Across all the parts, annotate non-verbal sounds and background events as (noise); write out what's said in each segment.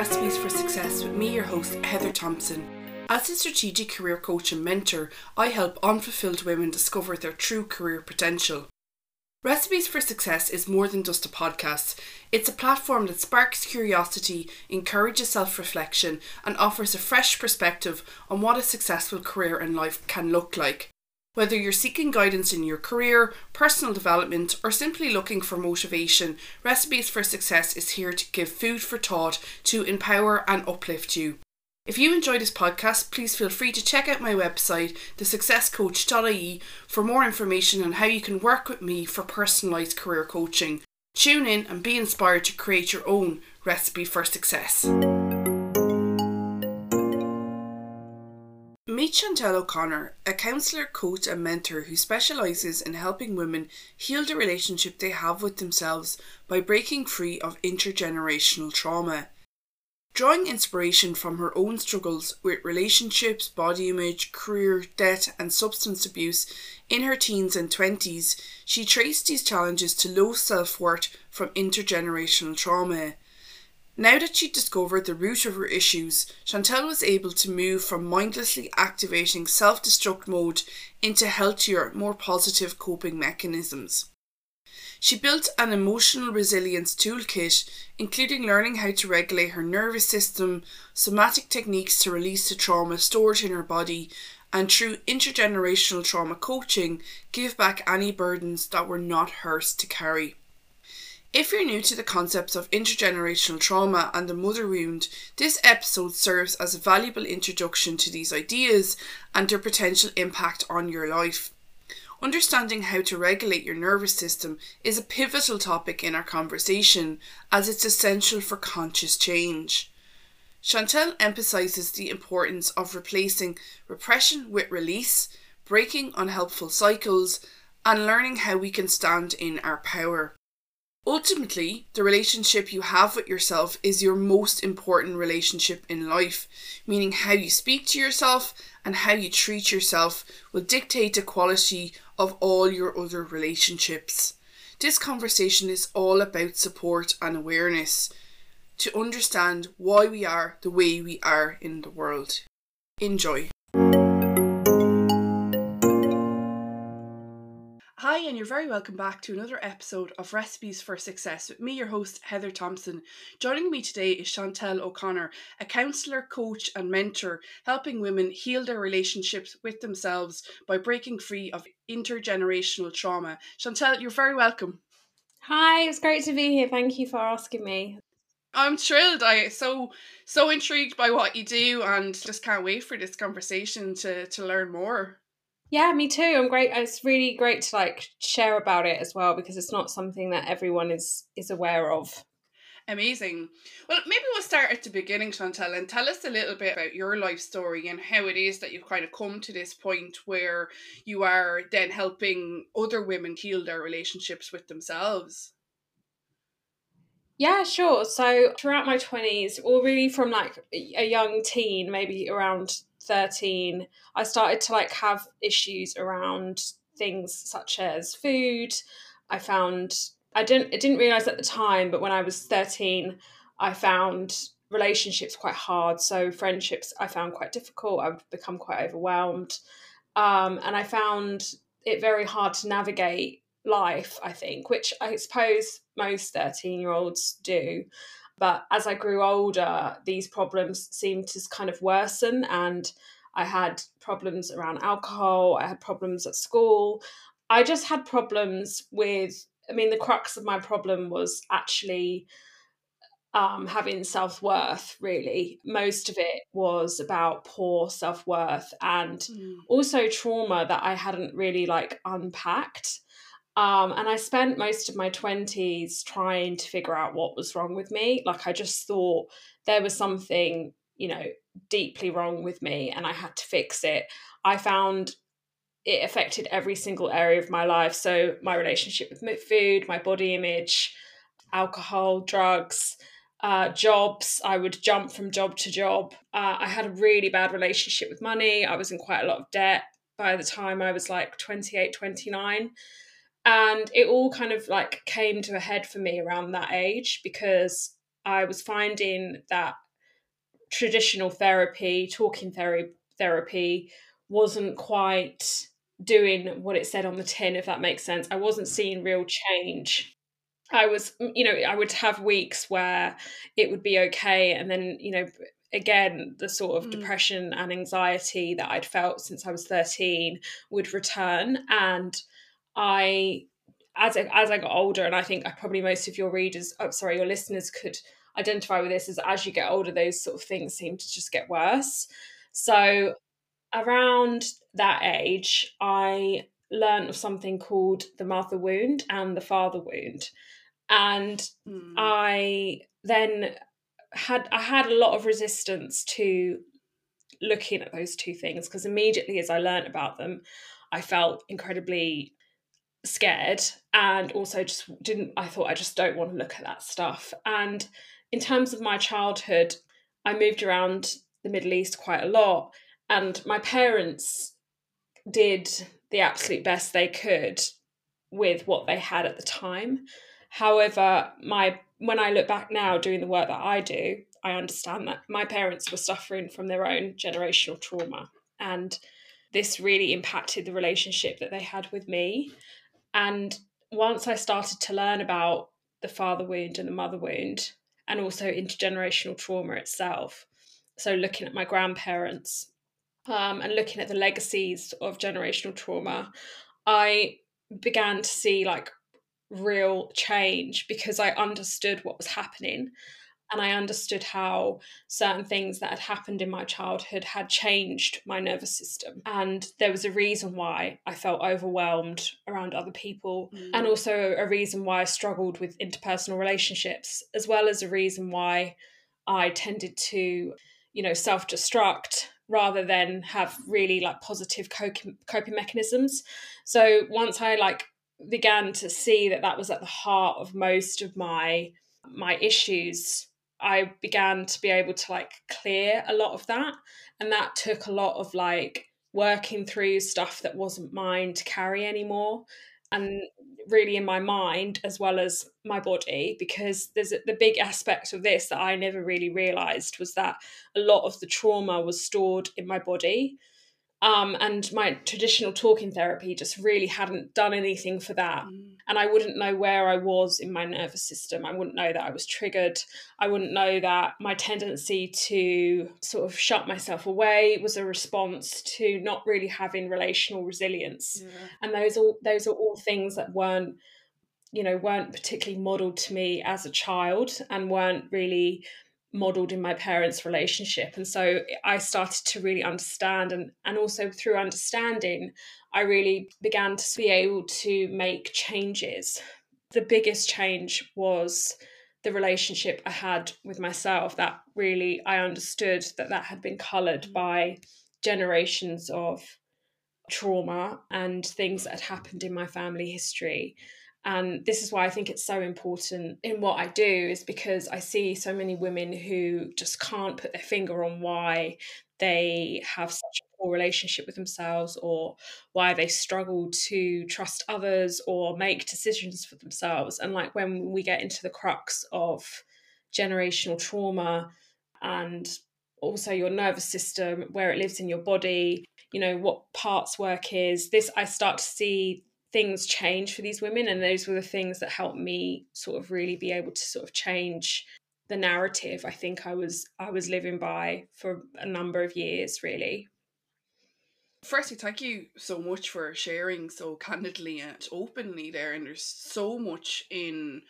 Recipes for Success with me, your host, Heather Thompson. As a strategic career coach and mentor, I help unfulfilled women discover their true career potential. Recipes for Success is more than just a podcast. It's a platform that sparks curiosity, encourages self reflection, and offers a fresh perspective on what a successful career and life can look like. Whether you're seeking guidance in your career, personal development, or simply looking for motivation, Recipes for Success is here to give food for thought to empower and uplift you. If you enjoy this podcast, please feel free to check out my website, thesuccesscoach.ie, for more information on how you can work with me for personalised career coaching. Tune in and be inspired to create your own recipe for success. Meet Chantelle O'Connor, a counsellor, coach, and mentor who specialises in helping women heal the relationship they have with themselves by breaking free of intergenerational trauma. Drawing inspiration from her own struggles with relationships, body image, career, debt, and substance abuse in her teens and 20s, she traced these challenges to low self worth from intergenerational trauma. Now that she'd discovered the root of her issues, Chantelle was able to move from mindlessly activating self destruct mode into healthier, more positive coping mechanisms. She built an emotional resilience toolkit, including learning how to regulate her nervous system, somatic techniques to release the trauma stored in her body, and through intergenerational trauma coaching, give back any burdens that were not hers to carry. If you're new to the concepts of intergenerational trauma and the mother wound, this episode serves as a valuable introduction to these ideas and their potential impact on your life. Understanding how to regulate your nervous system is a pivotal topic in our conversation as it's essential for conscious change. Chantelle emphasizes the importance of replacing repression with release, breaking unhelpful cycles, and learning how we can stand in our power. Ultimately, the relationship you have with yourself is your most important relationship in life, meaning how you speak to yourself and how you treat yourself will dictate the quality of all your other relationships. This conversation is all about support and awareness to understand why we are the way we are in the world. Enjoy. Hi, and you're very welcome back to another episode of Recipes for Success with me, your host, Heather Thompson. Joining me today is Chantelle O'Connor, a counsellor, coach, and mentor, helping women heal their relationships with themselves by breaking free of intergenerational trauma. Chantelle, you're very welcome. Hi, it's great to be here. Thank you for asking me. I'm thrilled. I so so intrigued by what you do and just can't wait for this conversation to to learn more. Yeah, me too. I'm great. It's really great to like share about it as well because it's not something that everyone is is aware of. Amazing. Well, maybe we'll start at the beginning, Chantelle, and tell us a little bit about your life story and how it is that you've kind of come to this point where you are then helping other women heal their relationships with themselves. Yeah, sure. So throughout my 20s, or really from like a young teen, maybe around 13, I started to like have issues around things such as food. I found I didn't I didn't realize at the time, but when I was 13, I found relationships quite hard. So friendships I found quite difficult. I would become quite overwhelmed. Um, and I found it very hard to navigate life, I think, which I suppose most 13 year olds do. But as I grew older, these problems seemed to kind of worsen. And I had problems around alcohol, I had problems at school. I just had problems with, I mean, the crux of my problem was actually um, having self worth, really. Most of it was about poor self worth and mm. also trauma that I hadn't really like unpacked. Um, and I spent most of my 20s trying to figure out what was wrong with me. Like, I just thought there was something, you know, deeply wrong with me and I had to fix it. I found it affected every single area of my life. So, my relationship with food, my body image, alcohol, drugs, uh, jobs. I would jump from job to job. Uh, I had a really bad relationship with money. I was in quite a lot of debt by the time I was like 28, 29 and it all kind of like came to a head for me around that age because I was finding that traditional therapy, talking therapy, therapy wasn't quite doing what it said on the tin, if that makes sense. I wasn't seeing real change. I was, you know, I would have weeks where it would be okay. And then, you know, again, the sort of mm. depression and anxiety that I'd felt since I was 13 would return. And I, as I, as I got older, and I think probably most of your readers, oh, sorry, your listeners could identify with this, is as you get older, those sort of things seem to just get worse. So around that age, I learned of something called the mother wound and the father wound. And mm. I then had I had a lot of resistance to looking at those two things because immediately as I learned about them, I felt incredibly scared and also just didn't I thought I just don't want to look at that stuff. And in terms of my childhood, I moved around the Middle East quite a lot and my parents did the absolute best they could with what they had at the time. However, my when I look back now doing the work that I do, I understand that my parents were suffering from their own generational trauma and this really impacted the relationship that they had with me. And once I started to learn about the father wound and the mother wound and also intergenerational trauma itself, so looking at my grandparents um, and looking at the legacies of generational trauma, I began to see like real change because I understood what was happening and I understood how certain things that had happened in my childhood had changed my nervous system. And there was a reason why I felt overwhelmed around other people, mm. and also a reason why I struggled with interpersonal relationships, as well as a reason why I tended to, you know, self destruct rather than have really like positive coping, coping mechanisms. So once I like began to see that that was at the heart of most of my my issues, I began to be able to like clear a lot of that, and that took a lot of like working through stuff that wasn't mine to carry anymore and really in my mind as well as my body because there's the big aspect of this that I never really realized was that a lot of the trauma was stored in my body um, and my traditional talking therapy just really hadn't done anything for that. Mm. And I wouldn't know where I was in my nervous system. I wouldn't know that I was triggered. I wouldn't know that my tendency to sort of shut myself away was a response to not really having relational resilience. Yeah. And those all those are all things that weren't, you know, weren't particularly modeled to me as a child and weren't really modeled in my parents' relationship. And so I started to really understand and, and also through understanding, I really began to be able to make changes. The biggest change was the relationship I had with myself that really I understood that that had been colored mm. by generations of trauma and things that had happened in my family history and this is why I think it's so important in what I do, is because I see so many women who just can't put their finger on why they have such a poor relationship with themselves or why they struggle to trust others or make decisions for themselves. And like when we get into the crux of generational trauma and also your nervous system, where it lives in your body, you know, what parts work is, this I start to see things change for these women and those were the things that helped me sort of really be able to sort of change the narrative i think i was i was living by for a number of years really Firstly, thank you so much for sharing so candidly and openly there. And there's so much in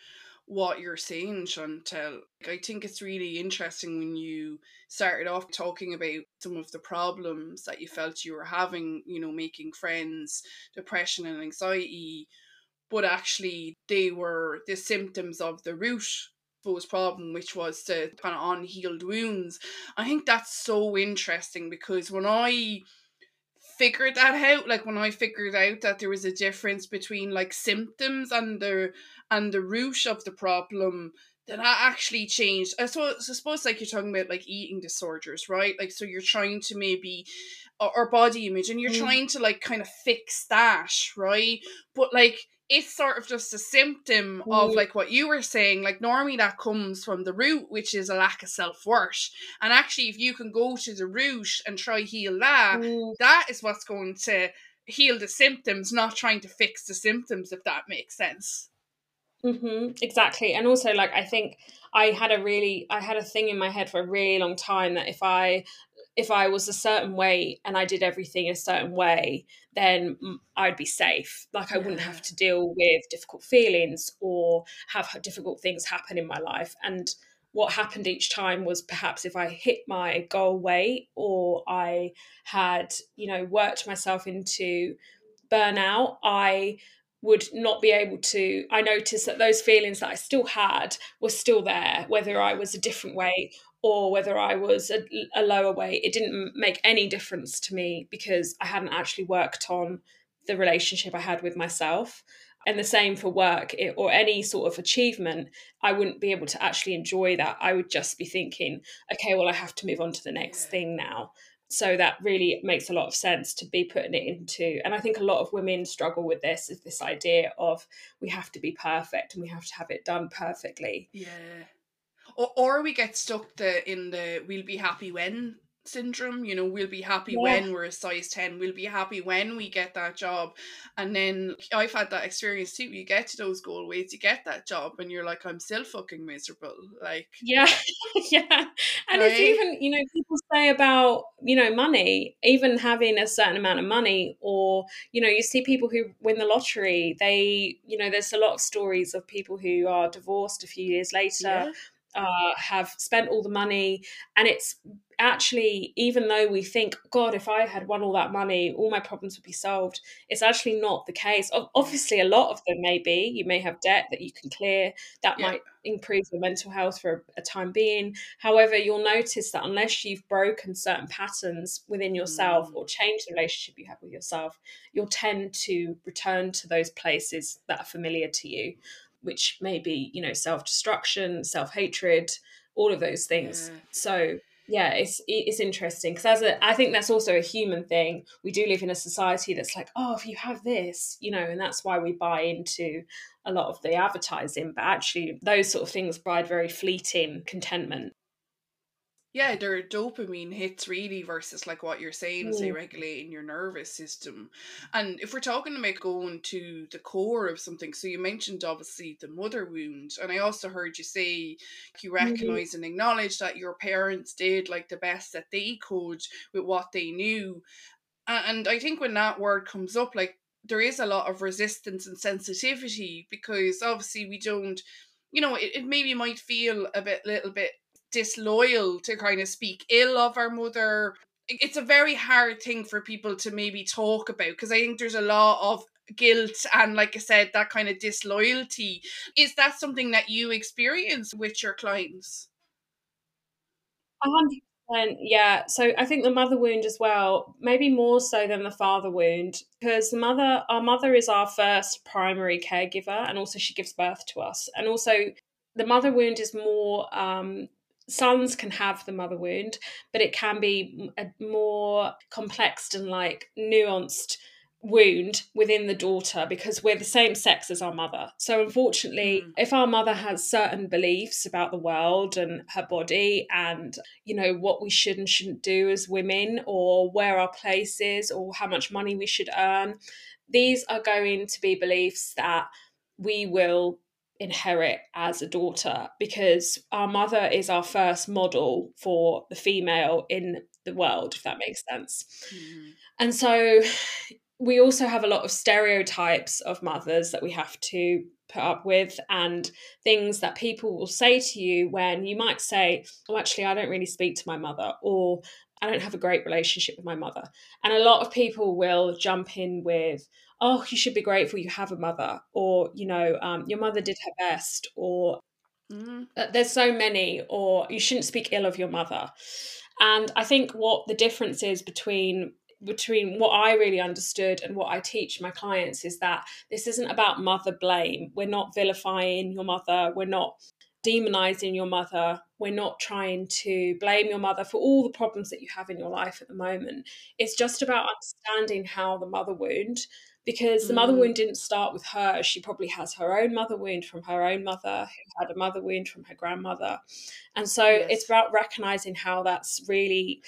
what you're saying, Chantelle. I think it's really interesting when you started off talking about some of the problems that you felt you were having, you know, making friends, depression and anxiety, but actually they were the symptoms of the root suppose problem which was the kind of unhealed wounds i think that's so interesting because when i figured that out like when i figured out that there was a difference between like symptoms and the and the root of the problem then that actually changed. I suppose, I suppose like you're talking about like eating disorders, right? Like so you're trying to maybe or, body image and you're mm. trying to like kind of fix that, right? But like it's sort of just a symptom mm. of like what you were saying. Like normally that comes from the root, which is a lack of self worth. And actually, if you can go to the root and try heal that, mm. that is what's going to heal the symptoms, not trying to fix the symptoms. If that makes sense. Mm-hmm, exactly. And also, like, I think I had a really, I had a thing in my head for a really long time that if I, if I was a certain way and I did everything a certain way, then I'd be safe. Like, I wouldn't have to deal with difficult feelings or have difficult things happen in my life. And what happened each time was perhaps if I hit my goal weight or I had, you know, worked myself into burnout, I would not be able to i noticed that those feelings that i still had were still there whether i was a different weight or whether i was a, a, lower weight it didn't make any difference to me because i hadn't actually worked on the relationship i had with myself. And the same for work it, or any sort of achievement i wouldn't be able to actually enjoy that. I would just be thinking okay well i have to move on to the next thing now. So that really makes a lot of sense to be putting it into and i think a lot of women struggle with this is this idea of we have to be perfect and we have to have it done perfectly. Yeah or, or we get stuck the, in the we'll be happy when syndrome you know we'll be happy yeah. when we're a size 10 we'll be happy when we get that job and then i've had that experience too you get to those goal weights you get that job and you're like i'm still fucking miserable like yeah (laughs) yeah and right? it's even you know people say about you know money even having a certain amount of money or you know you see people who win the lottery they you know there's a lot of stories of people who are divorced a few years later yeah uh, have spent all the money. And it's actually even though we think god if i had won all that money all my problems would be solved it's actually not the case. Obviously a lot of them may be. You may have debt that you can clear. That yeah. might improve your mental health for a time being. However you'll notice that unless you've broken certain patterns within yourself mm. or changed the relationship you have with yourself you'll tend to return to those places that are familiar to you which may be you know self-destruction self-hatred all of those things. Yeah. so yeah it's it's interesting because as a i think that's also a human thing. We do live in a society that's like oh if you have this you know and that's why we buy into a lot of the advertising but actually those sort of things provide very fleeting contentment yeah, their dopamine hits really versus like what you're saying, mm. say regulating your nervous system. And if we're talking about going to the core of something, so you mentioned obviously the mother wound, and I also heard you say you mm-hmm. recognize mm-hmm. and acknowledge that your parents did like the best that they could with what they knew. And I think when that word comes up, like there is a lot of resistance and sensitivity because obviously we don't you know, it, it maybe might feel a bit little bit disloyal to kind of speak ill of our mother. It's a very hard thing for people to maybe talk about because I think there's a lot of guilt and like I said, that kind of disloyalty. Is that something that you experience with your clients? A hundred percent, yeah. So I think the mother wound as well, maybe more so than the father wound, because the mother, our mother is our first primary caregiver, and also she gives birth to us, and also the mother wound is more um, sons can have the mother wound, but it can be a more complex and like nuanced wound within the daughter because we're the same sex as our mother. So, unfortunately, mm. if our mother has certain beliefs about the world and her body and, you know, what we should and shouldn't do as women or where our place is or how much money we should earn, these are going to be beliefs that we will inherit as a daughter because our mother is our first model for the female in the world, if that makes sense. Mm-hmm. And so we also have a lot of stereotypes of mothers that we have to put up with and things that people will say to you when you might say, Oh, actually, I don't really speak to my mother, or I don't have a great relationship with my mother. And a lot of people will jump in with, oh, you should be grateful you have a mother, or, you know, um, your mother did her best, or mm. there's so many, or you shouldn't speak ill of your mother. And I think what the difference is between between what I really understood and what I teach my clients is that this isn't about mother blame. We're not vilifying your mother. We're not demonizing your mother. We're not trying to blame your mother for all the problems that you have in your life at the moment. It's just about understanding how the mother wound because the mother mm. wound didn't start with her. She probably has her own mother wound from her own mother, who had a mother wound from her grandmother. And so yes. it's about recognizing how that's really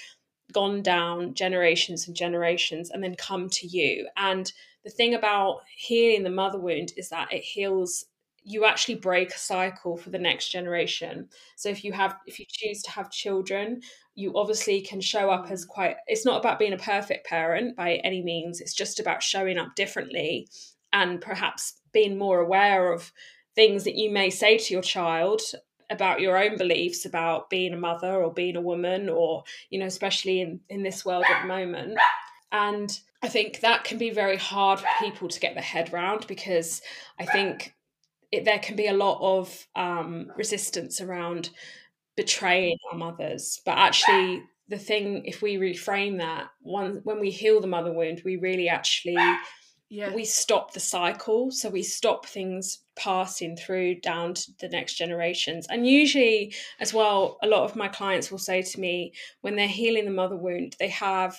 gone down generations and generations and then come to you. And the thing about healing the mother wound is that it heals you actually break a cycle for the next generation. So if you have if you choose to have children you obviously can show up as quite it's not about being a perfect parent by any means it's just about showing up differently and perhaps being more aware of things that you may say to your child about your own beliefs about being a mother or being a woman or you know especially in in this world at the moment. And i think that can be very hard for people to get their head around because i think it, there can be a lot of um, resistance around betraying our mothers. But actually, the thing, if we reframe that, one, when we heal the mother wound, we really actually yeah. we stop the cycle. So we stop things passing through down to the next generations. And usually, as well, a lot of my clients will say to me when they're healing the mother wound, they have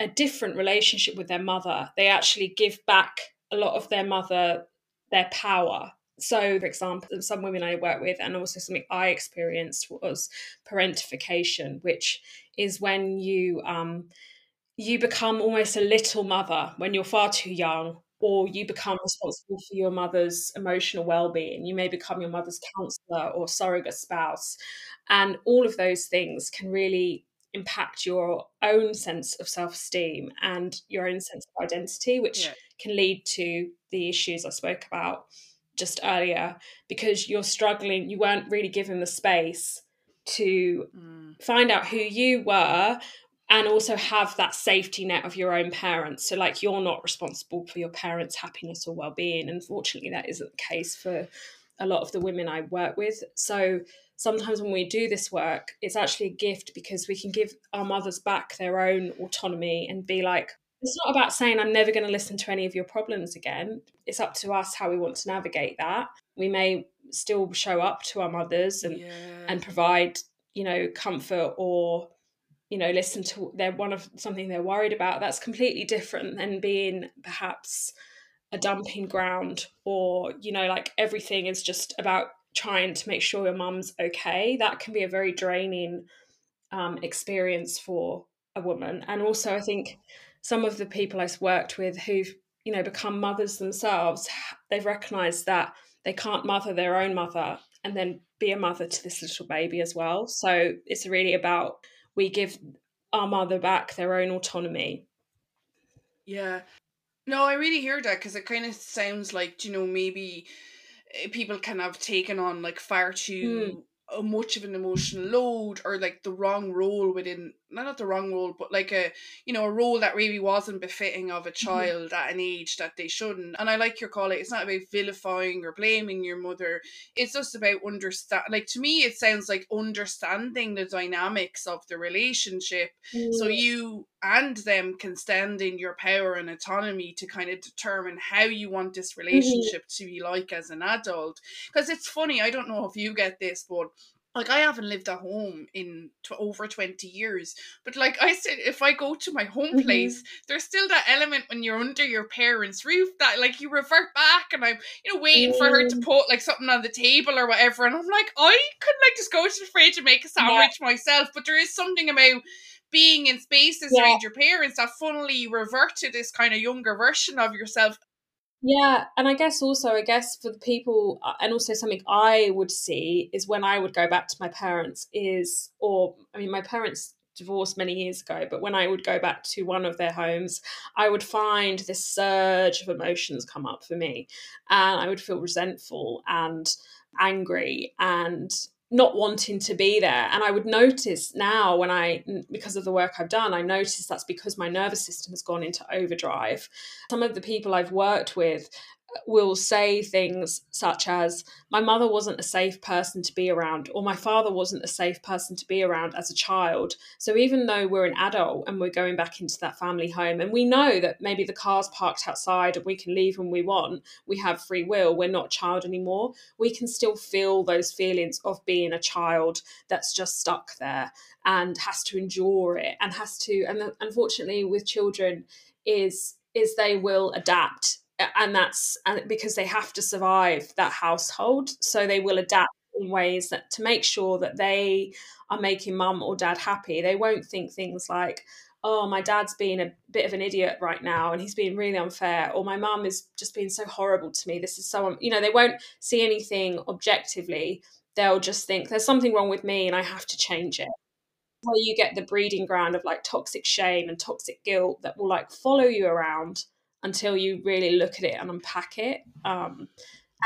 a different relationship with their mother. They actually give back a lot of their mother their power so, for example, some women I work with, and also something I experienced was parentification, which is when you um, you become almost a little mother when you're far too young, or you become responsible for your mother's emotional well-being. You may become your mother's counselor or surrogate spouse, and all of those things can really impact your own sense of self-esteem and your own sense of identity, which yeah. can lead to the issues I spoke about just earlier because you're struggling you weren't really given the space to mm. find out who you were and also have that safety net of your own parents. So like you're not responsible for your parents happiness or well-being. Unfortunately that isn't the case for a lot of the women i work with. So sometimes when we do this work it's actually a gift because we can give our mothers back their own autonomy and be like it's not about saying I'm never going to listen to any of your problems again. It's up to us how we want to navigate that. We may still show up to our mothers and yeah. and provide, you know, comfort or you know, listen to they're one of something they're worried about. That's completely different than being perhaps a dumping ground or, you know, like everything is just about trying to make sure your mum's okay. That can be a very draining um, experience for a woman. And also I think some of the people I've worked with who've you know become mothers themselves, they've recognised that they can't mother their own mother and then be a mother to this little baby as well. So it's really about we give our mother back their own autonomy. Yeah. No, I really hear that because it kind of sounds like, you know, maybe eh, people can have taken on like far too mm much of an emotional load or like the wrong role within not not the wrong role but like a you know a role that really wasn't befitting of a mm-hmm. child mm-hmm. at an age that they shouldn't and i like your call it it's not about vilifying or blaming your mother it's just about understand like to me it sounds like understanding the dynamics of the relationship mm-hmm. so you and them can stand in your power and autonomy to kind of determine how you want this mm-hmm. relationship mm-hmm. to be like as an adult because it's funny i don't know if you get this but like I haven't lived at home in t- over 20 years but like I said if I go to my home mm-hmm. place there's still that element when you're under your parents roof that like you revert back and I'm you know waiting mm. for her to put like something on the table or whatever and I'm like I could like just go to the fridge and make a sandwich yeah. myself but there is something about being in spaces yeah. around your parents that funnily revert to this kind of younger version of yourself yeah, and I guess also, I guess for the people, uh, and also something I would see is when I would go back to my parents, is, or I mean, my parents divorced many years ago, but when I would go back to one of their homes, I would find this surge of emotions come up for me. And I would feel resentful and angry and not wanting to be there. And I would notice now when I, because of the work I've done, I notice that's because my nervous system has gone into overdrive. Some of the people I've worked with will say things such as my mother wasn't a safe person to be around or my father wasn't a safe person to be around as a child. So even though we're an adult and we're going back into that family home and we know that maybe the car's parked outside and we can leave when we want we have free will we're not child anymore we can still feel those feelings of being a child that's just stuck there and has to endure it and has to and unfortunately with children is is they will adapt and that's and because they have to survive that household so they will adapt in ways that to make sure that they are making mum or dad happy. They won't think things like oh my dad's being a bit of an idiot right now and he's being really unfair or my mum is just being so horrible to me. This is so you know they won't see anything objectively. They'll just think there's something wrong with me and i have to change it. Where you get the breeding ground of like toxic shame and toxic guilt that will like follow you around until you really look at it and unpack it. Um,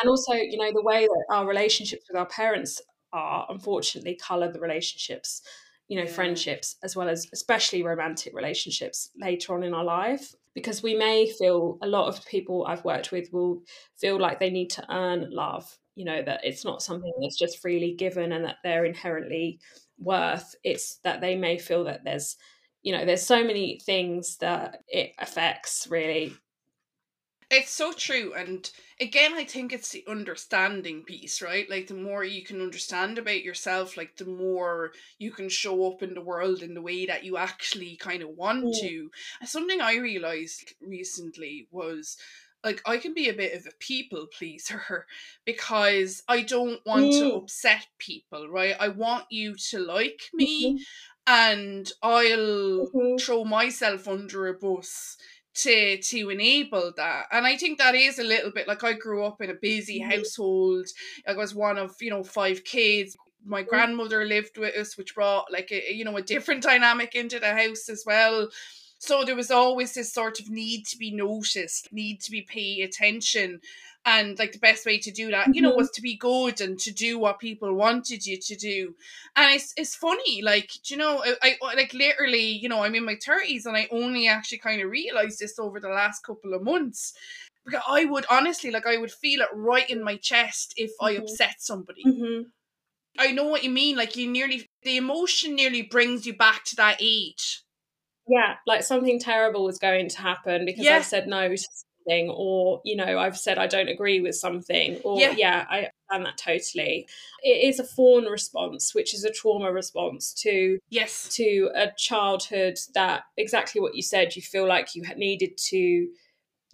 and also, you know, the way that our relationships with our parents are unfortunately color the relationships, you know, yeah. friendships as well as especially romantic relationships later on in our life. Because we may feel a lot of people I've worked with will feel like they need to earn love, you know, that it's not something that's just freely given and that they're inherently worth. It's that they may feel that there's you know there's so many things that it affects really it's so true. And again, I think it's the understanding piece, right? Like, the more you can understand about yourself, like, the more you can show up in the world in the way that you actually kind of want yeah. to. And something I realized recently was like I can be a bit of a people pleaser (laughs) because I don't want mm. to upset people, right? I want you to like me mm-hmm. and I'll mm-hmm. throw myself under a bus to to enable that. And i think that is a little bit like i grew up in a busy mm-hmm. household. I was one of you know five kids. My mm-hmm. grandmother lived with us which brought like a you know a different dynamic into the house as well. So there was always this sort of need to be noticed need to be paid attention and like the best way to do that you know mm-hmm. was to be good and to do what people wanted you to do and it's it's funny like you know I, I like literally you know I'm in my 30s and I only actually kind of realized this over the last couple of months because I would honestly like I would feel it right in my chest if mm-hmm. I upset somebody mm-hmm. I know what you mean like you nearly the emotion nearly brings you back to that age yeah like something terrible was going to happen because yeah. I said no to something or you know i've said i don't agree with something or yeah, yeah i understand that totally. It is a fawn response which is a trauma response to yes. to a childhood that exactly what you said you feel like you had needed to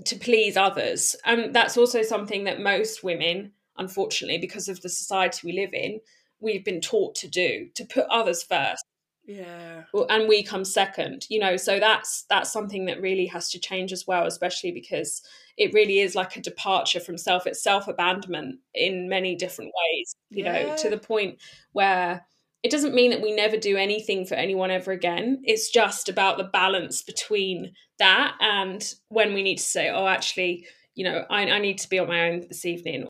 to please others. And that's also something that most women unfortunately because of the society we live in we've been taught to do to put others first yeah and we come second you know so that's that's something that really has to change as well especially because it really is like a departure from self it's self abandonment in many different ways you yeah. know to the point where it doesn't mean that we never do anything for anyone ever again it's just about the balance between that and when we need to say oh actually you know I, I need to be on my own this evening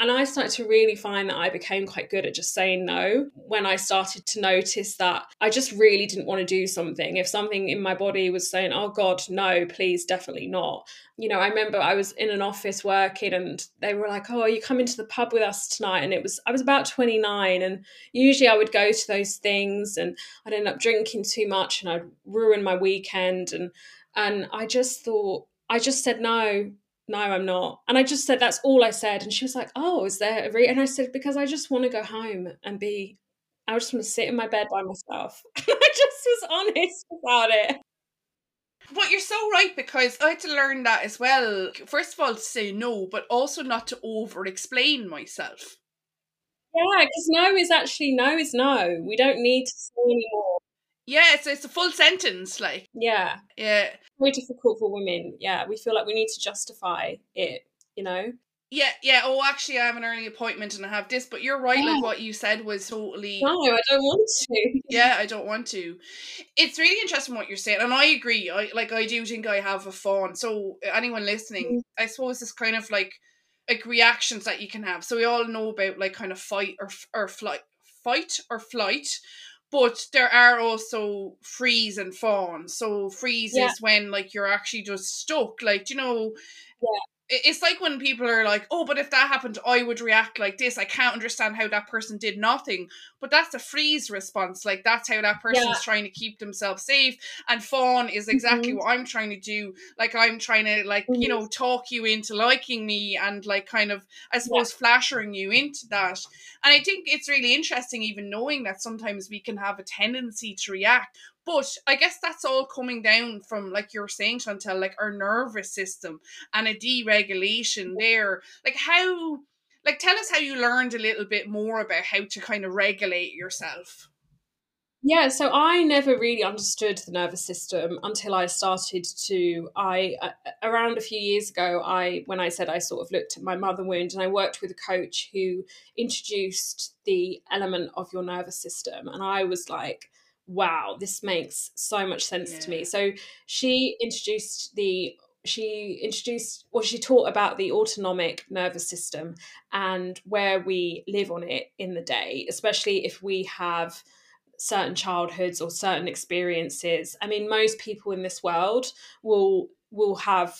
and I started to really find that I became quite good at just saying no when I started to notice that I just really didn't want to do something. If something in my body was saying, oh God, no, please, definitely not. You know, I remember I was in an office working and they were like, oh, you come into the pub with us tonight. And it was, I was about 29. And usually I would go to those things and I'd end up drinking too much and I'd ruin my weekend. And, and I just thought, I just said no no, I'm not. And I just said, that's all I said. And she was like, oh, is there a re-? And I said, because I just want to go home and be, I just want to sit in my bed by myself. (laughs) I just was honest about it. But you're so right because I had to learn that as well. First of all, to say no, but also not to over explain myself. Yeah, because no is actually no is no. We don't need to say anymore. Yeah, it's it's a full sentence, like yeah, yeah. Very difficult for women. Yeah, we feel like we need to justify it. You know. Yeah, yeah. Oh, actually, I have an early appointment and I have this. But you're right. Like what you said was totally. No, I don't want to. (laughs) yeah, I don't want to. It's really interesting what you're saying, and I agree. I like. I do think I have a fawn. So anyone listening, mm-hmm. I suppose it's kind of like like reactions that you can have. So we all know about like kind of fight or or flight, fight or flight but there are also freeze and fawn. So freeze yeah. is when like you're actually just stuck. Like, you know, yeah it's like when people are like, oh, but if that happened, I would react like this. I can't understand how that person did nothing. But that's a freeze response. Like that's how that person's yeah. trying to keep themselves safe. And fawn is exactly mm-hmm. what I'm trying to do. Like I'm trying to like, mm-hmm. you know, talk you into liking me and like kind of I suppose yeah. flashing you into that. And I think it's really interesting even knowing that sometimes we can have a tendency to react But I guess that's all coming down from, like you're saying, Chantelle, like our nervous system and a deregulation there. Like, how, like, tell us how you learned a little bit more about how to kind of regulate yourself. Yeah, so I never really understood the nervous system until I started to. I uh, around a few years ago, I when I said I sort of looked at my mother wound, and I worked with a coach who introduced the element of your nervous system, and I was like, "Wow, this makes so much sense yeah. to me." So she introduced the she introduced or she taught about the autonomic nervous system and where we live on it in the day, especially if we have certain childhoods or certain experiences. I mean, most people in this world will will have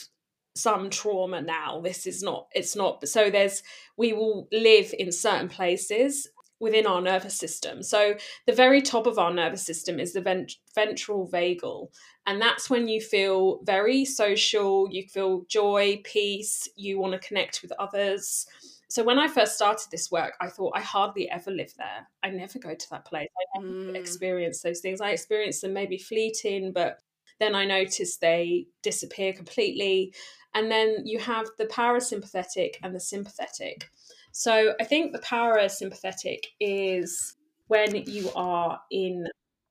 some trauma now. This is not it's not so there's we will live in certain places within our nervous system. So the very top of our nervous system is the vent- ventral vagal and that's when you feel very social, you feel joy, peace, you want to connect with others so when I first started this work, I thought I hardly ever live there. I never go to that place. I never mm. experience those things. I experience them maybe fleeting, but then I notice they disappear completely. And then you have the parasympathetic and the sympathetic. So I think the parasympathetic is when you are in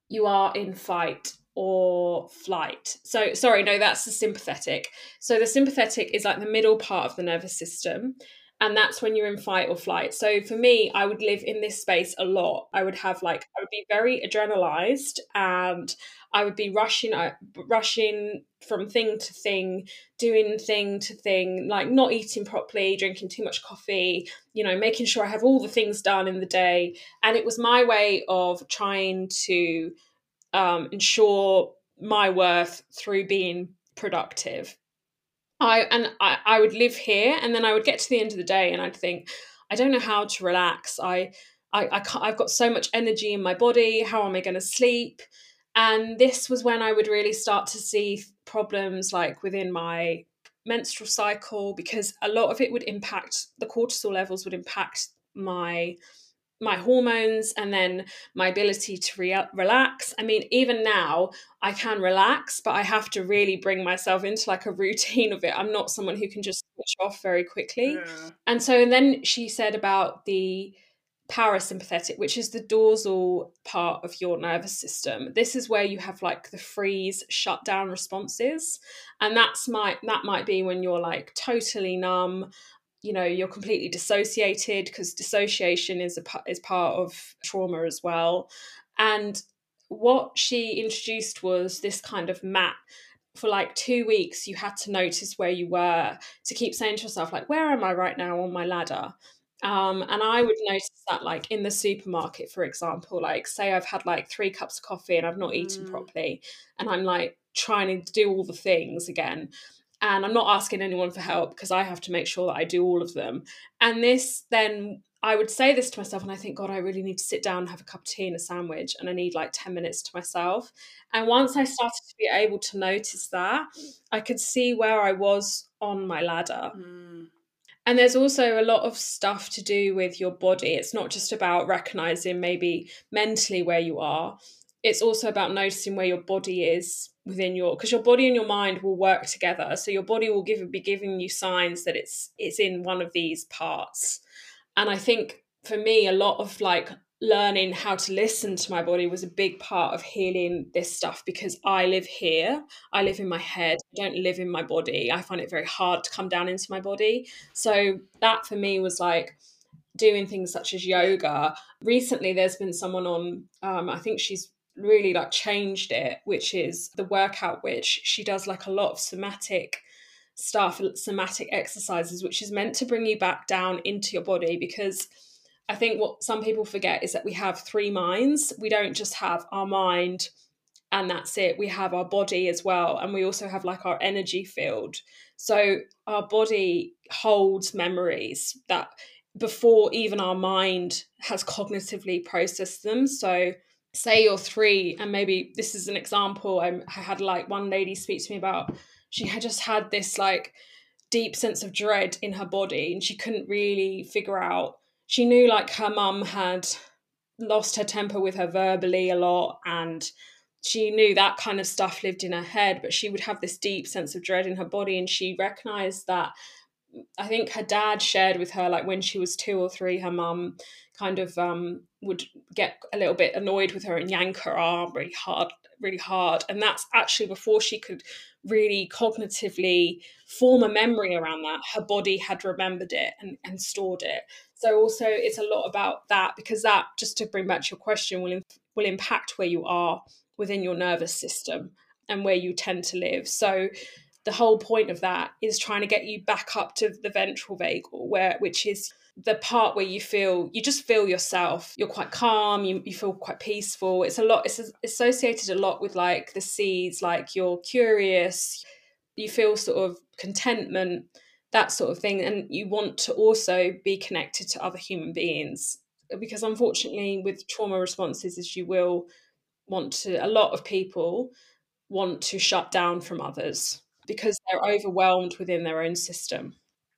you are in fight or flight. So sorry, no, that's the sympathetic. So the sympathetic is like the middle part of the nervous system and that's when you're in fight or flight. So for me i would live in this space a lot. I would have like i would be very adrenalized and i would be rushing uh, rushing from thing to thing doing thing to thing like not eating properly drinking too much coffee you know making sure i have all the things done in the day. And it was my way of trying to um, ensure my worth through being productive I and I, I would live here and then I would get to the end of the day and I'd think, I don't know how to relax. I I, I can't, I've got so much energy in my body. How am I going to sleep? And this was when I would really start to see problems like within my menstrual cycle because a lot of it would impact the cortisol levels would impact my my hormones and then my ability to re- relax. I mean, even now I can relax, but I have to really bring myself into like a routine of it. I'm not someone who can just switch off very quickly. Yeah. And so, and then she said about the parasympathetic, which is the dorsal part of your nervous system. This is where you have like the freeze shutdown responses. And that's might that might be when you're like totally numb you know you're completely dissociated because dissociation is a is part of trauma as well. And what she introduced was this kind of map. For like two weeks you had to notice where you were to keep saying to yourself like where am i right now on my ladder? Um, and i would notice that like in the supermarket for example like say i've had like three cups of coffee and i've not eaten mm. properly and i'm like trying to do all the things again and I'm not asking anyone for help because I have to make sure that I do all of them. And this then I would say this to myself and I think, God, I really need to sit down and have a cup of tea and a sandwich and I need like 10 minutes to myself. And once I started to be able to notice that, I could see where I was on my ladder. Mm. And there's also a lot of stuff to do with your body. It's not just about recognizing maybe mentally where you are, it's also about noticing where your body is within your because your body and your mind will work together. So your body will give be giving you signs that it's it's in one of these parts. And i think for me a lot of like learning how to listen to my body was a big part of healing this stuff because i live here. I live in my head. I don't live in my body. I find it very hard to come down into my body. So that for me was like doing things such as yoga. Recently there's been someone on um, i think she's really like changed it, which is the workout, which she does like a lot of somatic stuff, somatic exercises, which is meant to bring you back down into your body because I think what some people forget is that we have three minds. We don't just have our mind and that's it. We have our body as well. And we also have like our energy field. So our body holds memories that before even our mind has cognitively processed them. So say you're three and maybe this is an example I, I had like one lady speak to me about she had just had this like deep sense of dread in her body and she couldn't really figure out she knew like her mum had lost her temper with her verbally a lot and she knew that kind of stuff lived in her head, but she would have this deep sense of dread in her body. And she recognized that I think her dad shared with her, like when she was two or three, her mum kind of um, would get a little bit annoyed with her and yank her arm really hard, really hard. And that's actually before she could really cognitively form a memory around that. Her body had remembered it and, and stored it. So also it's a lot about that because that, just to bring back to your question, will, will impact where you are within your nervous system and where you tend to live. So the whole point of that is trying to get you back up to the ventral vagal, where which is the part where you feel you just feel yourself. You're quite calm you, you feel quite peaceful. It's a lot it's associated a lot with like the C's like you're curious you feel sort of contentment that sort of thing. And you want to also be connected to other human beings because unfortunately with trauma responses as you will want to a lot of people want to shut down from others because they're overwhelmed within their own system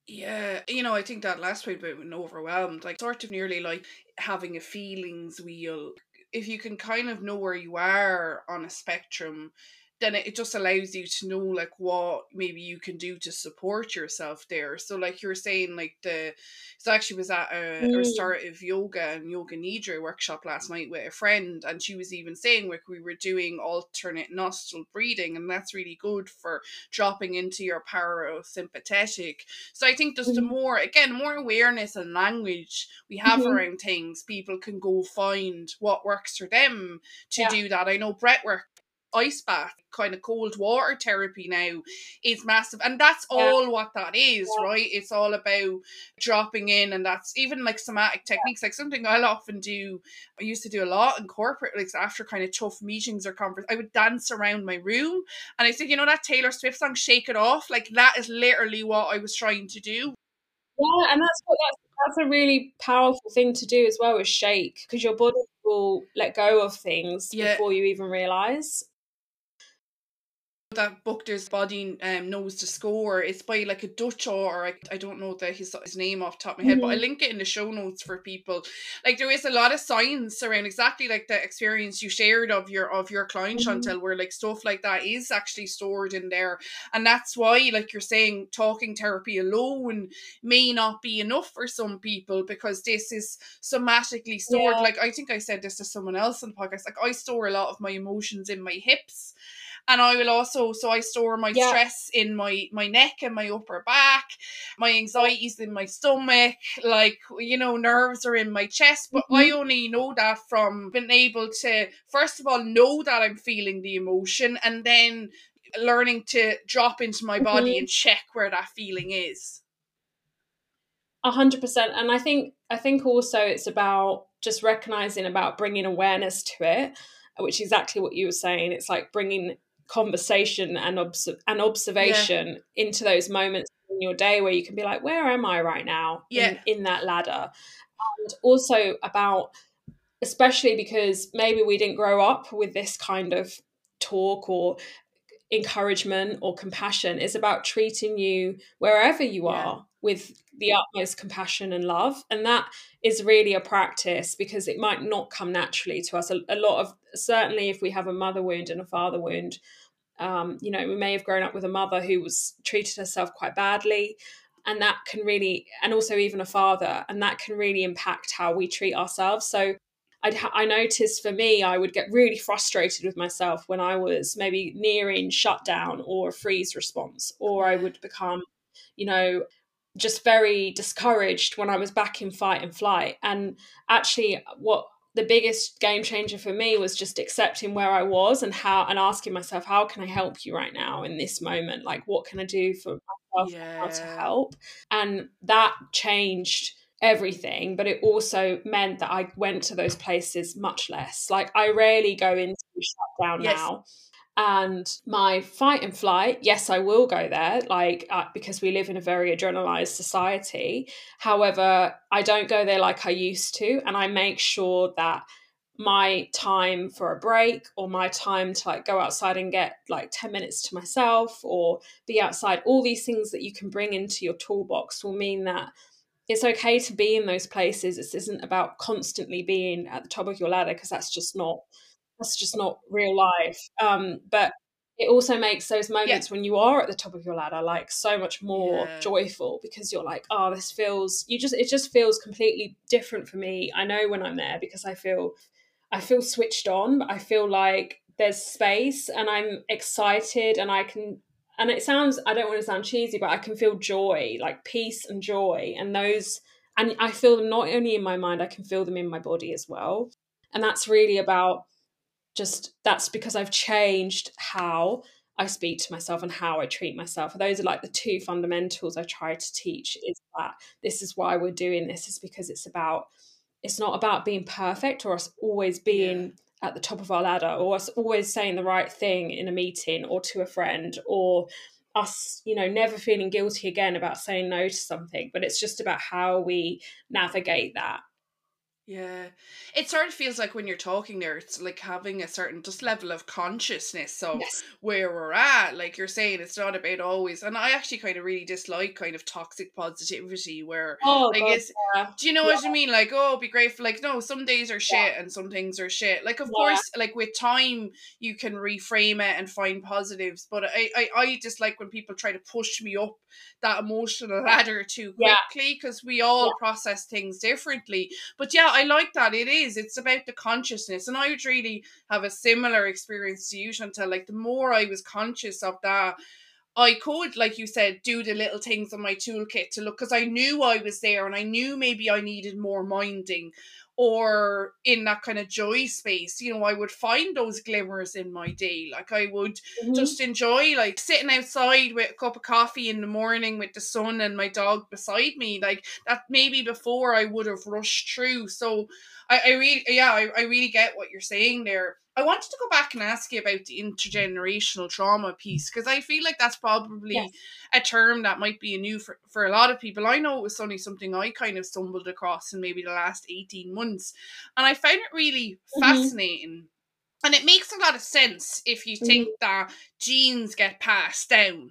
yeah, you know, I think that last point about being overwhelmed, like sort of nearly like having a feelings wheel. If you can kind of know where you are on a spectrum, then it just allows you to know like what maybe you can do to support yourself there. So like you were saying like the so I actually was at a, mm. a restorative yoga and yoga nidra workshop last night with a friend and she was even saying like we were doing alternate nostril breathing and that's really good for dropping into your parasympathetic. So I think just mm. the more again more awareness and language we have mm-hmm. around things, people can go find what works for them to yeah. do that. I know breath work ice bath kind of cold water therapy now is massive and that's yeah. all what that is yeah. right it's all about dropping in and that's even like somatic techniques yeah. like something i'll often do i used to do a lot in corporate like after kind of tough meetings or conference i would dance around my room and i said you know that taylor swift song shake it off like that is literally what i was trying to do yeah and that's what that's that's a really powerful thing to do as well is shake because your body will let go of things yeah. before you even realize that book there's body um, knows the score it's by like a dutch or I, I don't know the his, his name off top of my head mm-hmm. but i mm-hmm. link it in the show notes for people like there is a lot of science around exactly like the experience you shared of your of your client mm-hmm. Chantelle where like stuff like that is actually stored in there and that's why like you're saying talking therapy alone may not be enough for some people because this is somatically stored yeah. like i think i said this to someone else on the podcast like i store a lot of my emotions in my hips and I will also so I store my yeah. stress in my my neck and my upper back, my anxieties in my stomach, like you know nerves are in my chest. But mm-hmm. I only know that from being able to first of all know that I'm feeling the emotion, and then learning to drop into my body mm-hmm. and check where that feeling is. A hundred percent, and I think I think also it's about just recognizing about bringing awareness to it which is exactly what you were saying it's like bringing conversation and obs- and observation yeah. into those moments in your day where you can be like where am i right now yeah. in, in that ladder and also about especially because maybe we didn't grow up with this kind of talk or encouragement or compassion is about treating you wherever you yeah. are with the utmost compassion and love and that is really a practice because it might not come naturally to us. A, a lot of certainly if we have a mother wound and a father wound um, you know we may have grown up with a mother who was treated herself quite badly and that can really and also even a father and that can really impact how we treat ourselves. So I'd, I noticed for me, I would get really frustrated with myself when I was maybe nearing shutdown or a freeze response, or I would become, you know, just very discouraged when I was back in fight and flight. And actually, what the biggest game changer for me was just accepting where I was and how and asking myself, how can I help you right now in this moment? Like, what can I do for myself yeah. to help? And that changed everything, but it also meant that I went to those places much less. Like I rarely go into shutdown yes. now. And my fight and flight, yes, I will go there, like uh, because we live in a very adrenalized society. However, I don't go there like I used to, and I make sure that my time for a break or my time to like go outside and get like 10 minutes to myself or be outside all these things that you can bring into your toolbox will mean that it's okay to be in those places. This isn't about constantly being at the top of your ladder because that's just not that's just not real life. Um, but it also makes those moments yeah. when you are at the top of your ladder like so much more yeah. joyful because you're like oh this feels you just it just feels completely different for me i know when i'm there because i feel i feel switched on i feel like there's space and i'm excited and i can and it sounds i don't want to sound cheesy but i can feel joy like peace and joy and those and i feel them not only in my mind i can feel them in my body as well and that's really about just that's because I've changed how I speak to myself and how I treat myself. Those are like the two fundamentals I try to teach is that this is why we're doing this is because it's about it's not about being perfect or us always being yeah. at the top of our ladder or us always saying the right thing in a meeting or to a friend or us you know never feeling guilty again about saying no to something but it's just about how we navigate that yeah. It sort of feels like when you're talking there, it's like having a certain just level of consciousness of yes. where we're at. Like you're saying, it's not about always. And I actually kind of really dislike kind of toxic positivity where, oh, like, is, yeah. do you know yeah. what I mean? Like, oh, be grateful. Like, no, some days are shit yeah. and some things are shit. Like, of course, like with time, you can reframe it and find positives. But I, I, I just like when people try to push me up that emotional (laughs) ladder too quickly because we all process things differently. But yeah, I like that. It is. It's about the consciousness. And I would really have a similar experience to you, Chantelle. Like the more I was conscious of that, I could, like you said, do the little things on my toolkit to look because I knew I was there and I knew maybe I needed more minding or in that kind of joy space you know i would find those glimmers in my day like i would mm-hmm. just enjoy like sitting outside with a cup of coffee in the morning with the sun and my dog beside me like that maybe before i would have rushed through so i, I really yeah I, I really get what you're saying there I wanted to go back and ask you about the intergenerational trauma piece because I feel like that's probably yes. a term that might be new for, for a lot of people. I know it was only something I kind of stumbled across in maybe the last 18 months. And I found it really mm-hmm. fascinating. And it makes a lot of sense if you mm-hmm. think that genes get passed down.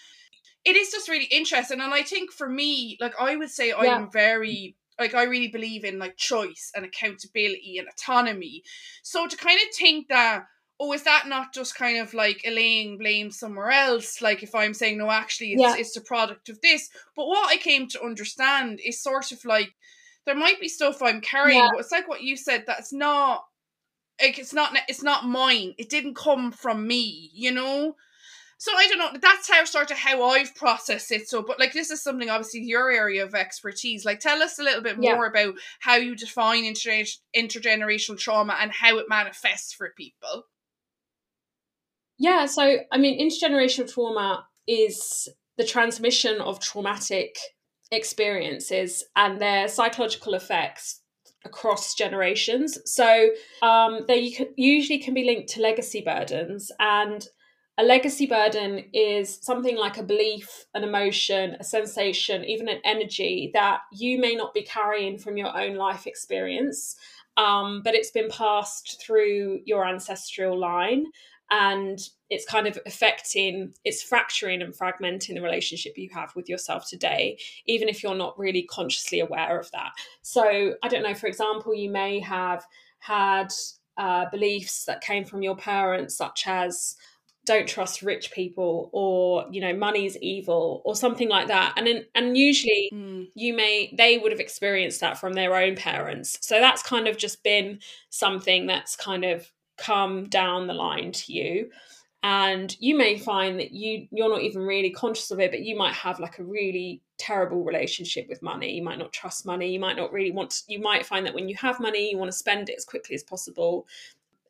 It is just really interesting. And I think for me, like I would say yeah. I'm very like I really believe in like choice and accountability and autonomy. So to kind of think that oh is that not just kind of like laying blame somewhere else like if i'm saying no actually it's, yeah. it's a product of this but what i came to understand is sort of like there might be stuff i'm carrying yeah. but it's like what you said that's not like it's not it's not mine it didn't come from me you know so I don't know. That's how sort of how I've processed it. So, but like this is something obviously your area of expertise. Like, tell us a little bit more yeah. about how you define inter- intergenerational trauma and how it manifests for people. Yeah. So, I mean, intergenerational trauma is the transmission of traumatic experiences and their psychological effects across generations. So um, they usually can be linked to legacy burdens and a legacy burden is something like a belief, an emotion, a sensation, even an energy that you may not be carrying from your own life experience, um, but it's been passed through your ancestral line and it's kind of affecting, it's fracturing and fragmenting the relationship you have with yourself today, even if you're not really consciously aware of that. So, I don't know, for example, you may have had uh, beliefs that came from your parents, such as, don't trust rich people or you know money's evil or something like that. And in, and usually mm. you may they would have experienced that from their own parents. So that's kind of just been something that's kind of come down the line to you. And you may find that you you're not even really conscious of it but you might have like a really terrible relationship with money. You might not trust money. You might not really want to, you might find that when you have money you want to spend it as quickly as possible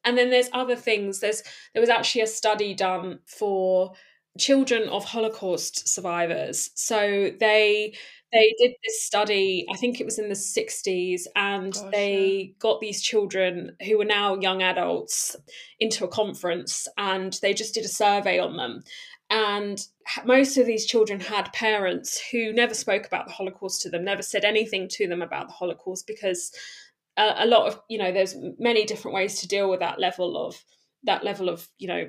and then there's other things. There's there was actually a study done for children of holocaust survivors. So they they did this study i think it was in the 60s and Gosh, they yeah. got these children who were now young adults into a conference and they just did a survey on them. And most of these children had parents who never spoke about the holocaust to them never said anything to them about the holocaust because a, a lot of you know there's many different ways to deal with that level of that level of you know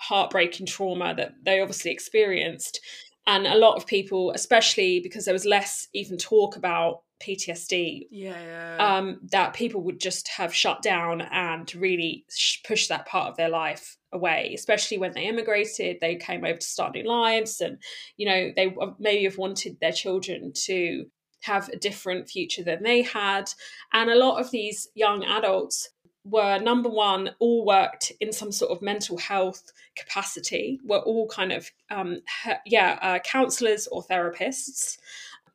heartbreaking trauma that they obviously experienced And a lot of people, especially because there was less even talk about PTSD, Yeah, yeah. um, that people would just have shut down and really sh- push that part of their life away, especially when they immigrated. They came over to start new lives, and you know they w- maybe have wanted their children to have a different future than they had. And a lot of these young adults were number one, all worked in some sort of mental health capacity. Were all kind of um, yeah, uh, counselors or therapists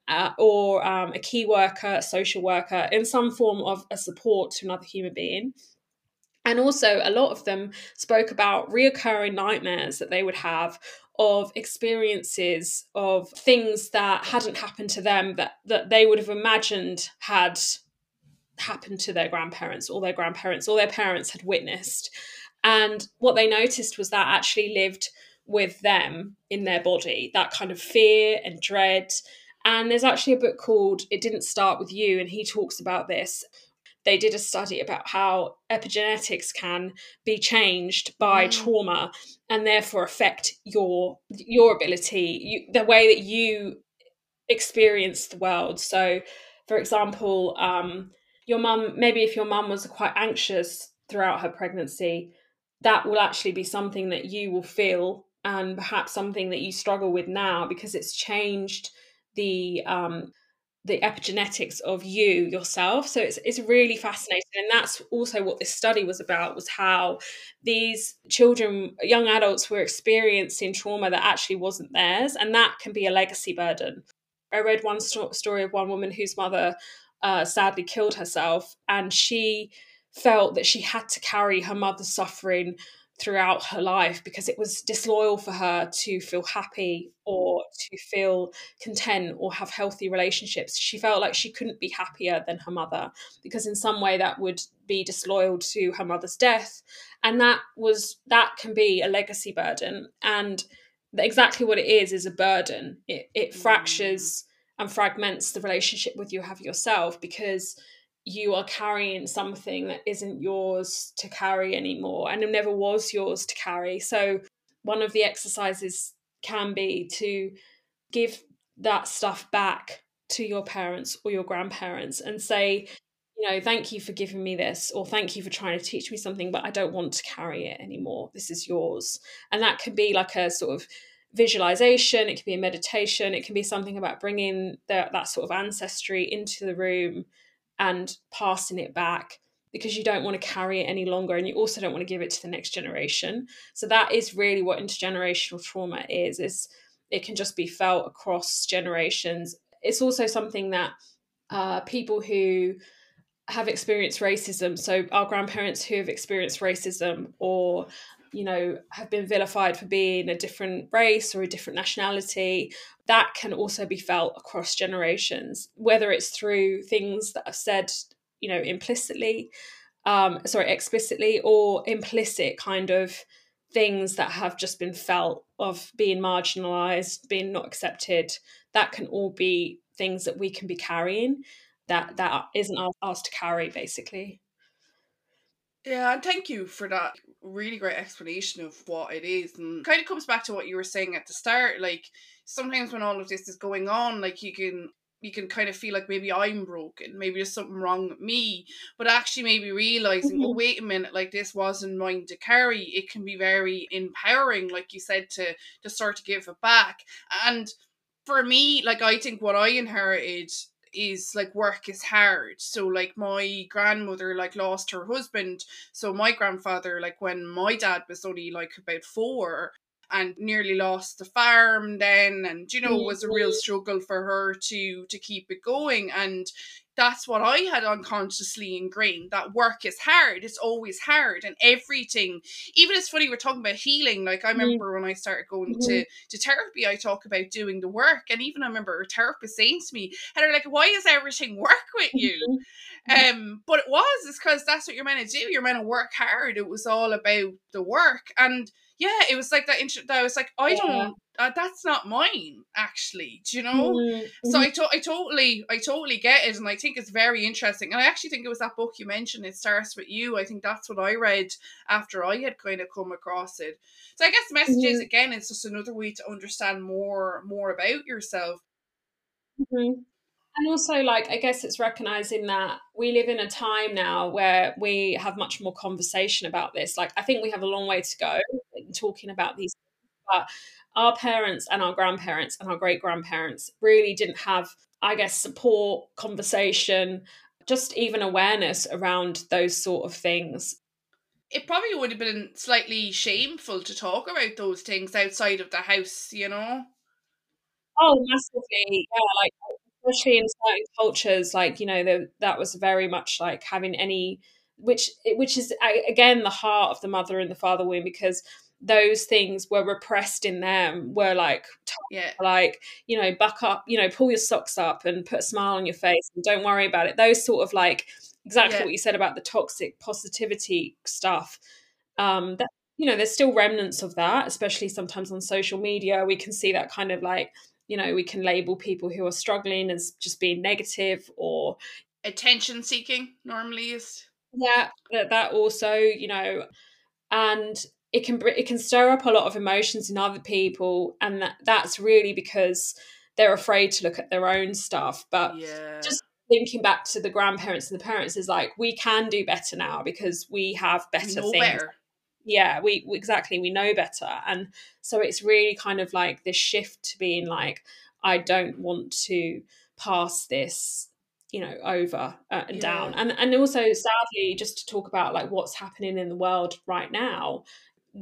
uh, or um, a key worker, a social worker, in some form of a support to another human being. And also, a lot of them spoke about reoccurring nightmares that they would have of experiences of things that hadn't happened to them that, that they would have imagined had happened to their grandparents or their grandparents or their parents had witnessed. And what they noticed was that actually lived with them in their body, that kind of fear and dread. And there's actually a book called It Didn't Start With You, and he talks about this. They did a study about how epigenetics can be changed by Mm. trauma and therefore affect your your ability, you, the way that you experience the world. So, for example, um, your mum, maybe if your mum was quite anxious throughout her pregnancy, that will actually be something that you will feel and perhaps something that you struggle with now because it's changed the um, the epigenetics of you yourself. So it's it's really fascinating. And that's also what this study was about was how these children young adults were experiencing trauma that actually wasn't theirs. And that can be a legacy burden. I read one sto- story of one woman whose mother uh, sadly killed herself. And she felt that she had to carry her mother's suffering throughout her life because it was disloyal for her to feel happy or to feel content or have healthy relationships. She felt like she couldn't be happier than her mother because in some way that would be disloyal to her mother's death. And that was that can be a legacy burden. And exactly what it is is a burden. It it mm. fractures and fragments the relationship with you have yourself because you are carrying something that isn't yours to carry anymore and it never was yours to carry. So, one of the exercises can be to give that stuff back to your parents or your grandparents and say, you know, thank you for giving me this, or thank you for trying to teach me something, but I don't want to carry it anymore. This is yours. And that can be like a sort of visualization, it can be a meditation, it can be something about bringing the, that sort of ancestry into the room and passing it back because you don't want to carry it any longer and you also don't want to give it to the next generation. So that is really what intergenerational trauma is is it can just be felt across generations. It's also something that uh, people who have experienced racism so our grandparents who have experienced racism or you know have been vilified for being a different race or a different nationality that can also be felt across generations whether it's through things that are said you know implicitly um sorry explicitly or implicit kind of things that have just been felt of being marginalized being not accepted that can all be things that we can be carrying that that isn't ours to carry basically. Yeah, and thank you for that really great explanation of what it is. And kind of comes back to what you were saying at the start. Like sometimes when all of this is going on, like you can you can kind of feel like maybe I'm broken, maybe there's something wrong with me. But actually maybe realizing, oh Mhm. wait a minute, like this wasn't mine to carry, it can be very empowering, like you said, to to start to give it back. And for me, like I think what I inherited is like work is hard. So like my grandmother like lost her husband. So my grandfather like when my dad was only like about four and nearly lost the farm then and you know it mm, was a real struggle for her to to keep it going. And that's what I had unconsciously ingrained that work is hard. It's always hard, and everything. Even it's funny we're talking about healing. Like I Mm. remember when I started going to to therapy, I talk about doing the work, and even I remember a therapist saying to me, "And they're like, why is everything work with you?" Um, but it was it's because that's what you're meant to do. You're meant to work hard. It was all about the work, and yeah, it was like that. That I was like, I Yeah. don't. Uh, that's not mine, actually. Do you know? Mm, So mhm. I, to- I totally, I totally get it, and I think it's very interesting. And I actually think it was that book you mentioned. It starts with you. I think that's what I read after I had kind of come across it. So I guess the message is Mhm. again, it's just another way to understand more, more about yourself. Mhm. And also, like, I guess it's recognizing that we live in a time now where we have much more conversation about this. Like, I think we have a long way to go talking about these, but our parents and our grandparents and our great grandparents really didn't have, I guess, support, conversation, just even awareness around those sort of things. It probably would have been slightly shameful to talk about those things outside of the house, you know. Oh, massively. Yeah, like especially in certain cultures, like you know, the, that was very much like having any, which which is again the heart of the mother and the father womb because those things were repressed in them. Were like Yeah, like you know, buck up, you know, pull your socks up and put a smile on your face and don't worry about it. Those sort of like exactly Yeah. what you said about the toxic positivity stuff. Um, that you know, there's still remnants of that, especially sometimes on social media. We can see that kind of like you know, we can label people who are struggling as just being negative or attention seeking normally is. yeah, that, that also, you know, and it can it can stir up a lot of emotions in other people, and that, that's really because they're afraid to look at their own stuff. But Yeah, just thinking back to the grandparents and the parents is like we can do better now because we have better things. better. yeah we we- exactly we know better. And so it's really kind of like this shift to being like i don't want to pass this you know over uh, and down. And and also sadly just to talk about like what's happening in the world right now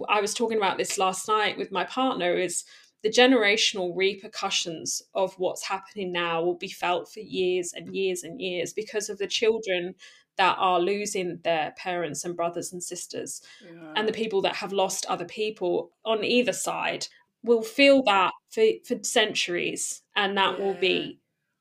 i was talking about this last night with my partner is the generational repercussions of what's happening now will be felt for years and years and years because of the children that are losing their parents and brothers and sisters. Yeah. and the people that have lost other people on either side will feel that for, for centuries and that will be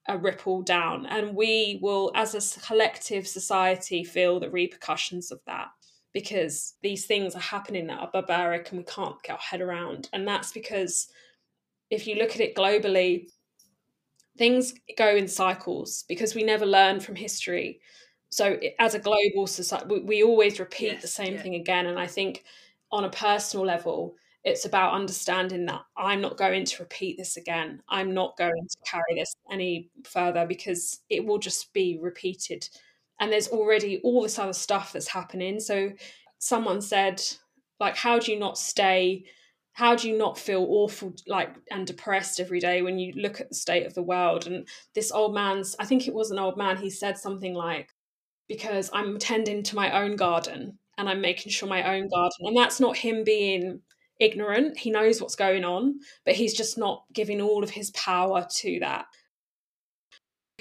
a ripple down. And we will as a collective society feel the repercussions of that because these things are happening that are barbaric and we can't get our head around. And that's because if you look at it globally things go in cycles because we never learn from history. So as a global society we, we always repeat the same yeah. thing again. And i think on a personal level it's about understanding that i'm not going to repeat this again. I'm not going to carry this any further because it will just be repeated and there's already all this other stuff that's happening. So someone said like how do you not stay? How do you not feel awful like and depressed every day when you look at the state of the world? And this old man's i think it was an old man he said something like because i'm tending to my own garden and i'm making sure my own garden and that's not him being ignorant he knows what's going on but he's just not giving all of his power to that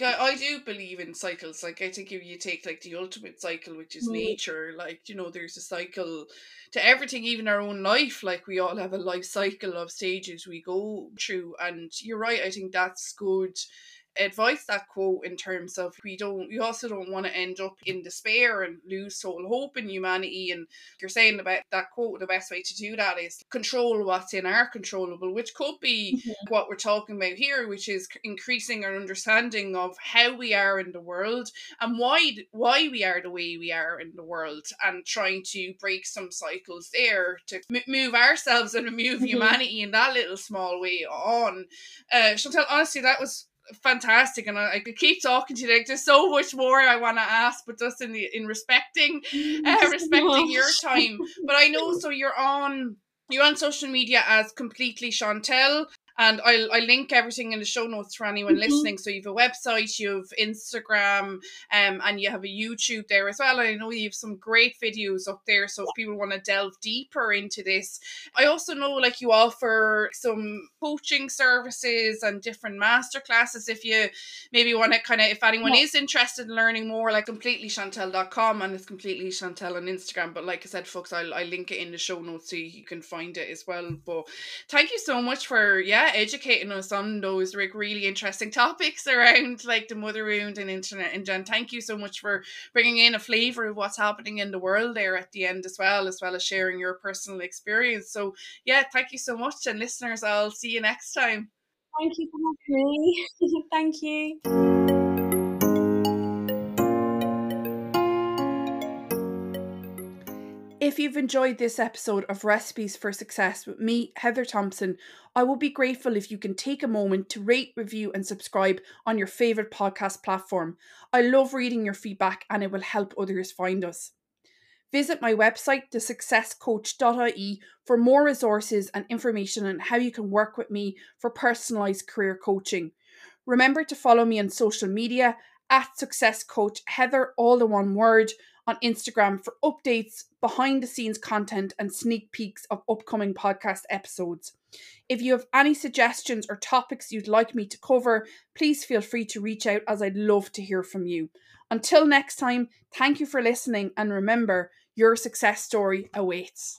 I, I do believe in cycles. Like I think if you take like the ultimate cycle, which is Mm. nature, like you know, there's a cycle to everything, even our own life. Like we all have a life cycle of stages we go through, and you're right. I think that's good advice that quote in terms of we don't we also don't want to end up in despair and lose all hope in humanity and you're saying about that quote the best way to do that is control what's in our controllable which could be what we're talking about here, which is increasing our understanding of how we are in the world and why why we are the way we are in the world, and trying to break some cycles there to m- move ourselves and (laughs) move Mhm. humanity in that little small way on. Uh, Chantelle, honestly, that was fantastic, and I, I could keep talking to you. Like, there's so much more I want to ask, but just in the in respecting (laughs) uh, respecting your time. But I know so you're on you're on social media as completely Chantelle. And I'll, I'll link everything in the show notes for anyone Mhm. listening. So you have a website, you have Instagram, um, and you have a YouTube there as well. And I know you have some great videos up there. So if people want to delve deeper into this, I also know like you offer some coaching services and different master classes. If you maybe want to kind of, if anyone Yeah. is interested in learning more, like completelychantelle.com and it's completely Chantelle on Instagram. But like I said, folks, I'll, I'll link it in the show notes so you can find it as well. But thank you so much for, yeah, yeah, educating us on those like really interesting topics around like the mother wound and internet. And Jen, thank you so much for bringing in a flavor of what's happening in the world there at the end as well, as well as sharing your personal experience. So yeah, thank you so much, and listeners, I'll see you next time. Thank you for having me. (laughs) thank you. If you've enjoyed this episode of Recipes for Success with me, Heather Thompson, I will be grateful if you can take a moment to rate, review, and subscribe on your favourite podcast platform. I love reading your feedback and it will help others find us. Visit my website, thesuccesscoach.ie, for more resources and information on how you can work with me for personalised career coaching. Remember to follow me on social media at Success Coach Heather, all the one word on Instagram for updates, behind the scenes content, and sneak peeks of upcoming podcast episodes. If you have any suggestions or topics you'd like me to cover, please feel free to reach out as I'd love to hear from you. Until next time, thank you for listening and remember, your success story awaits.